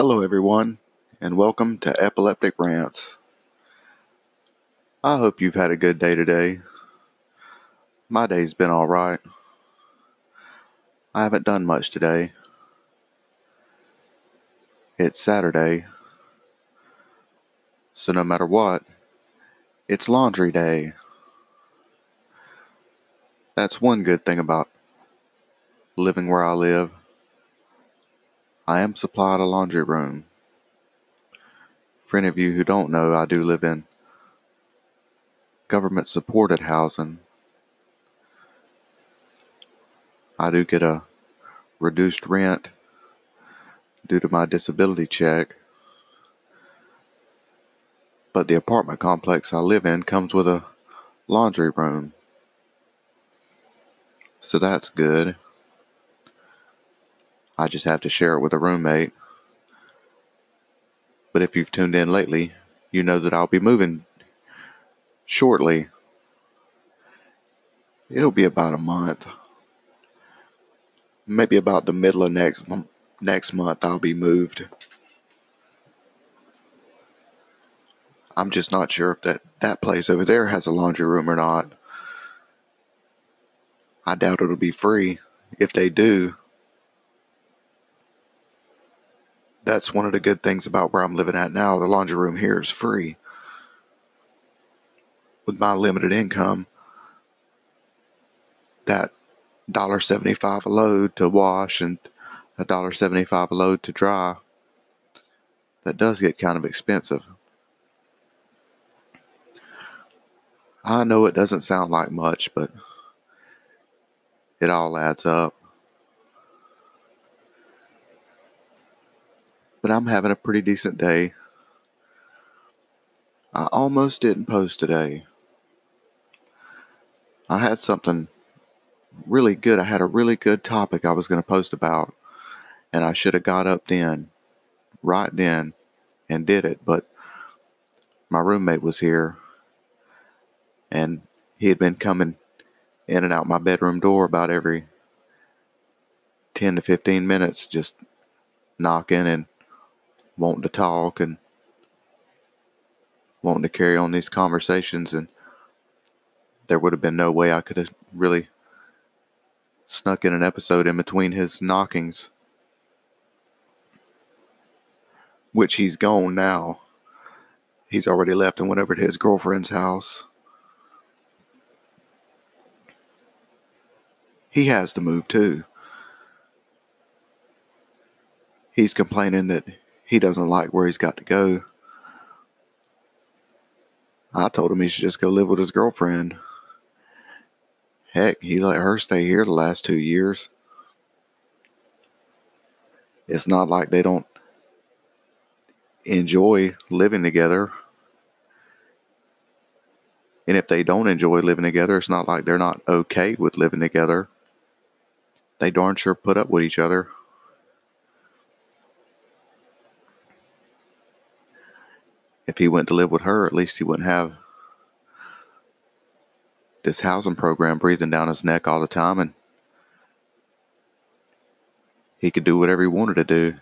Hello, everyone, and welcome to Epileptic Rants. I hope you've had a good day today. My day's been alright. I haven't done much today. It's Saturday, so no matter what, it's laundry day. That's one good thing about living where I live. I am supplied a laundry room. For any of you who don't know, I do live in government supported housing. I do get a reduced rent due to my disability check. But the apartment complex I live in comes with a laundry room. So that's good. I just have to share it with a roommate. But if you've tuned in lately, you know that I'll be moving shortly. It'll be about a month. Maybe about the middle of next next month I'll be moved. I'm just not sure if that, that place over there has a laundry room or not. I doubt it'll be free. If they do, that's one of the good things about where I'm living at now. The laundry room here is free. With my limited income, that dollar seventy five a load to wash and a dollar seventy five a load to dry, that does get kind of expensive. I know it doesn't sound like much, but it all adds up. But I'm having a pretty decent day. I almost didn't post today. I had something really good. I had a really good topic I was going to post about, and I should have got up then, right then, and did it. But my roommate was here, and he had been coming in and out my bedroom door about every 10 to 15 minutes, just knocking and wanting to talk and wanting to carry on these conversations and there would have been no way I could have really snuck in an episode in between his knockings which he's gone now. He's already left and went over to his girlfriend's house. He has to move too. He's complaining that he doesn't like where he's got to go. I told him he should just go live with his girlfriend. Heck, he let her stay here the last two years. It's not like they don't enjoy living together. And if they don't enjoy living together, it's not like they're not okay with living together. They darn sure put up with each other. If he went to live with her, at least he wouldn't have this housing program breathing down his neck all the time and he could do whatever he wanted to do.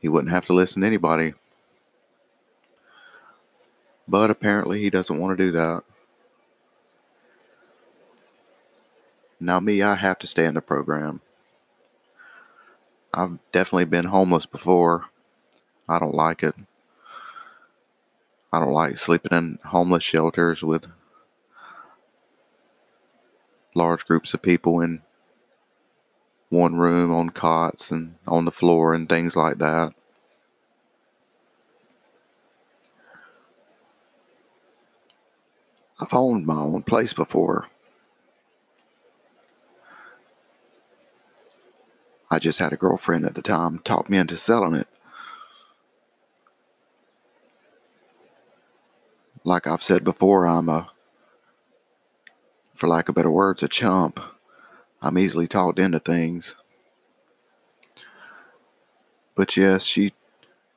He wouldn't have to listen to anybody. But apparently he doesn't want to do that. Now, me, I have to stay in the program. I've definitely been homeless before. I don't like it. I don't like sleeping in homeless shelters with large groups of people in one room on cots and on the floor and things like that. I've owned my own place before. I just had a girlfriend at the time talk me into selling it. Like I've said before, I'm a, for lack of better words, a chump. I'm easily talked into things. But yes, she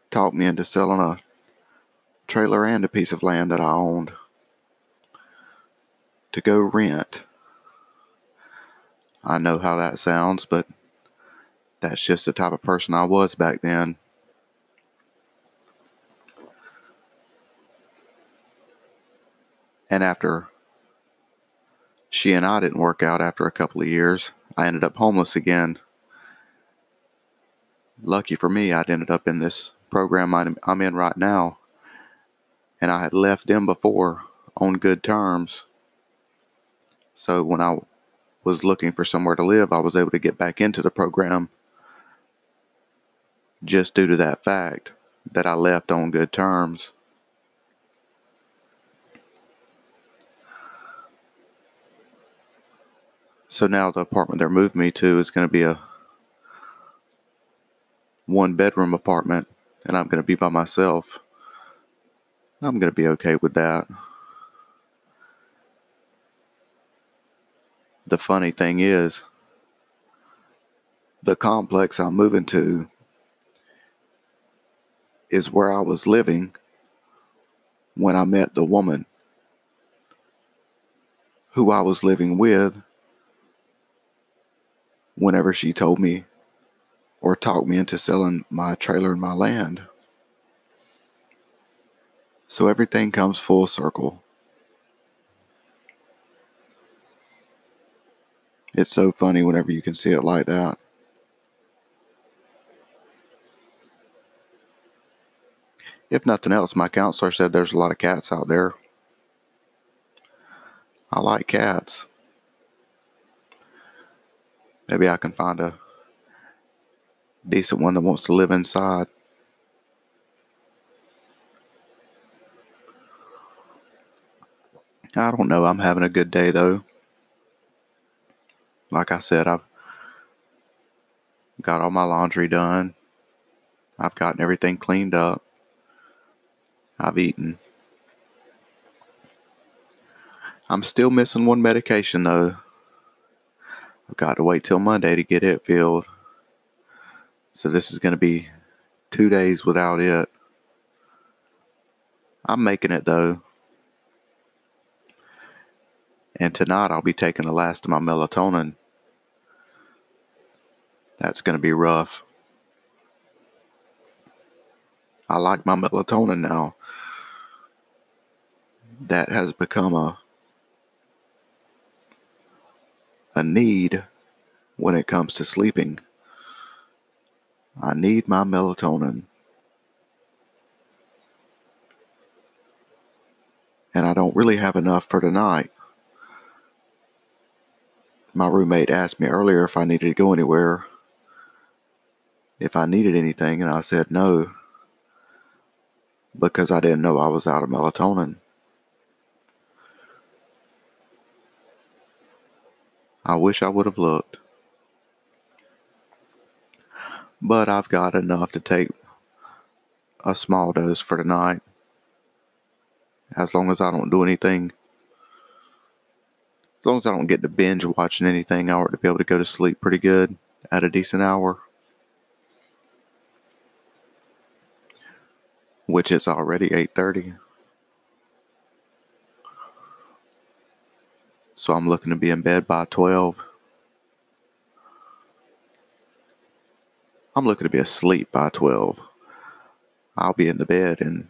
talked me into selling a trailer and a piece of land that I owned to go rent. I know how that sounds, but that's just the type of person I was back then. And after she and I didn't work out after a couple of years, I ended up homeless again. Lucky for me, I'd ended up in this program I'm in right now. And I had left them before on good terms. So when I was looking for somewhere to live, I was able to get back into the program just due to that fact that I left on good terms. So now the apartment they're moving me to is going to be a one bedroom apartment and I'm going to be by myself. I'm going to be okay with that. The funny thing is, the complex I'm moving to is where I was living when I met the woman who I was living with whenever she told me or talked me into selling my trailer and my land. So everything comes full circle. It's so funny whenever you can see it like that. If nothing else, my counselor said there's a lot of cats out there. I like cats. Maybe I can find a decent one that wants to live inside. I don't know. I'm having a good day though. Like I said, I've got all my laundry done. I've gotten everything cleaned up. I've eaten. I'm still missing one medication though. I've got to wait till Monday to get it filled. So this is going to be two days without it. I'm making it though. And tonight I'll be taking the last of my melatonin. That's going to be rough. I like my melatonin now. That has become a a need when it comes to sleeping. I need my melatonin. And I don't really have enough for tonight. My roommate asked me earlier if I needed to go anywhere, if I needed anything, and I said no because I didn't know I was out of melatonin. I wish I would have looked. But I've got enough to take a small dose for tonight. As long as I don't do anything. As long as I don't get to binge watching anything, I ought to be able to go to sleep pretty good at a decent hour. Which is already 8:30. So I'm looking to be in bed by 12. I'm looking to be asleep by 12. I'll be in the bed in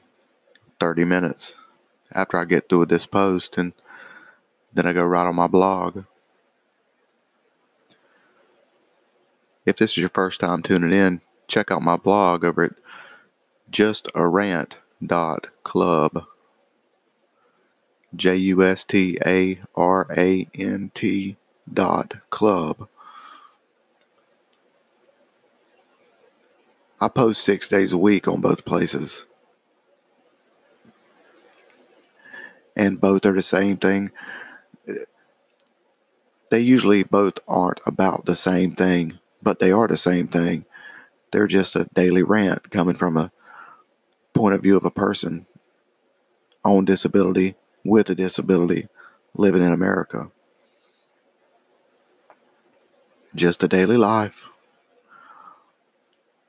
30 minutes after I get through with this post, and then I go right on my blog. If this is your first time tuning in, check out my blog over at justarant.club. J U S T A R A N T dot club. I post six days a week on both places. And both are the same thing. They usually both aren't about the same thing, but they are the same thing. They're just a daily rant coming from a point of view of a person on disability with a disability living in America. Just a daily life.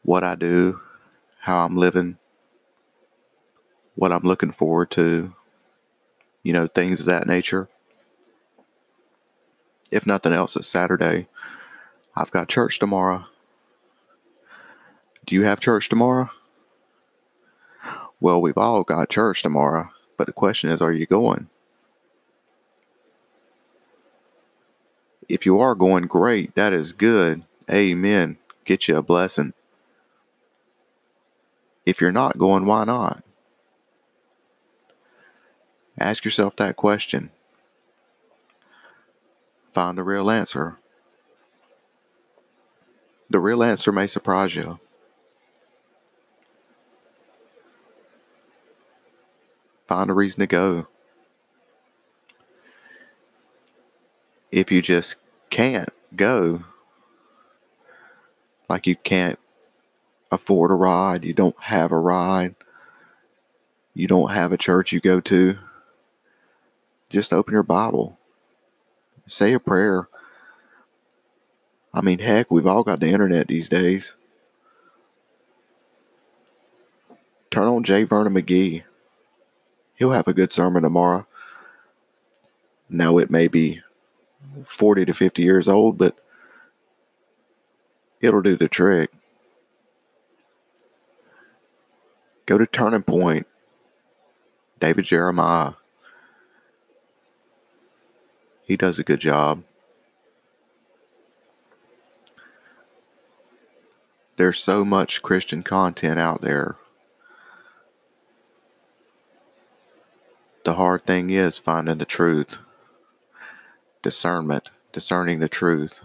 What I do, how I'm living, what I'm looking forward to, you know, things of that nature. If nothing else, it's Saturday. I've got church tomorrow. Do you have church tomorrow? Well, we've all got church tomorrow. But the question is, are you going? If you are going, great. That is good. Amen. Get you a blessing. If you're not going, why not? Ask yourself that question. Find the real answer. The real answer may surprise you. Find a reason to go. If you just can't go, like you can't afford a ride, you don't have a ride, you don't have a church you go to, just open your Bible, say a prayer. I mean, heck, we've all got the internet these days. Turn on J. Vernon McGee. He'll have a good sermon tomorrow. Now, it may be 40 to 50 years old, but it'll do the trick. Go to Turning Point, David Jeremiah. He does a good job. There's so much Christian content out there. The hard thing is finding the truth, discernment, discerning the truth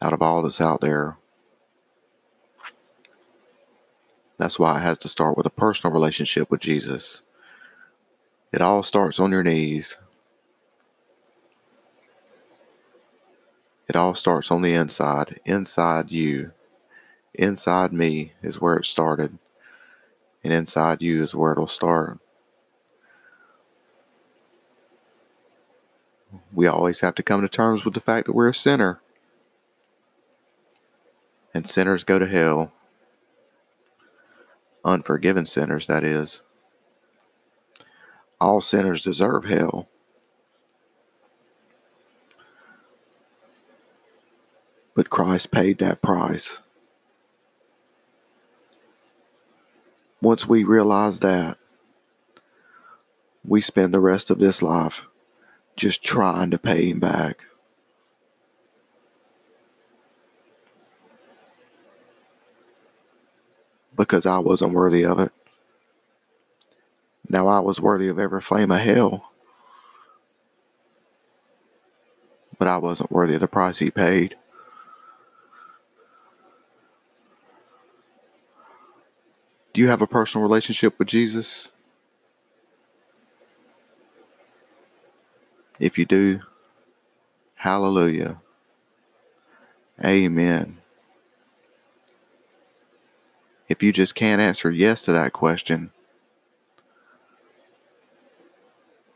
out of all that's out there. That's why it has to start with a personal relationship with Jesus. It all starts on your knees. It all starts on the inside, inside you. Inside me is where it started, and inside you is where it'll start. We always have to come to terms with the fact that we're a sinner. And sinners go to hell. Unforgiven sinners, that is. All sinners deserve hell. But Christ paid that price. Once we realize that, we spend the rest of this life just trying to pay him back. Because I wasn't worthy of it. Now I was worthy of every flame of hell. But I wasn't worthy of the price he paid. Do you have a personal relationship with Jesus? If you do, hallelujah. Amen. If you just can't answer yes to that question,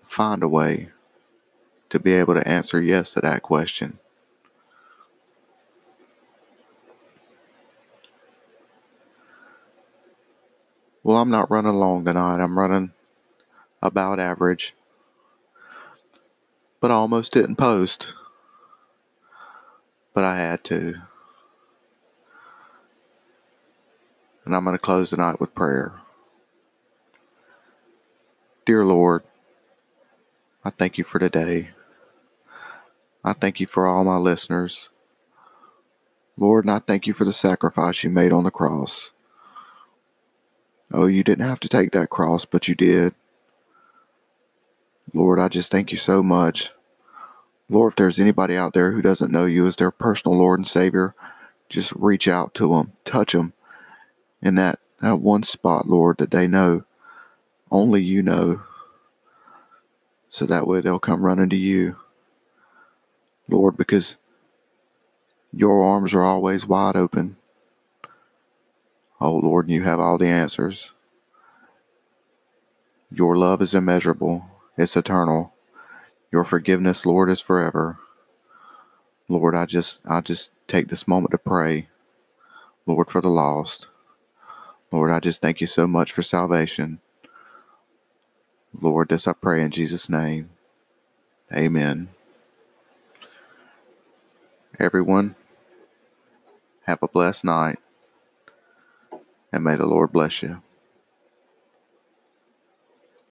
find a way to be able to answer yes to that question. Well, I'm not running long tonight. I'm running about average. But I almost didn't post. But I had to. And I'm going to close the night with prayer. Dear Lord, I thank you for today. I thank you for all my listeners. Lord, and I thank you for the sacrifice you made on the cross. Oh, you didn't have to take that cross, but you did. Lord, I just thank you so much. Lord, if there's anybody out there who doesn't know you as their personal Lord and Savior, just reach out to them, touch them in that, that one spot, Lord, that they know only you know. So that way they'll come running to you. Lord, because your arms are always wide open. Oh Lord, you have all the answers. Your love is immeasurable, it's eternal. Your forgiveness, Lord, is forever. Lord, I just I just take this moment to pray, Lord, for the lost. Lord, I just thank you so much for salvation. Lord, this I pray in Jesus' name. Amen. Everyone, have a blessed night and may the Lord bless you.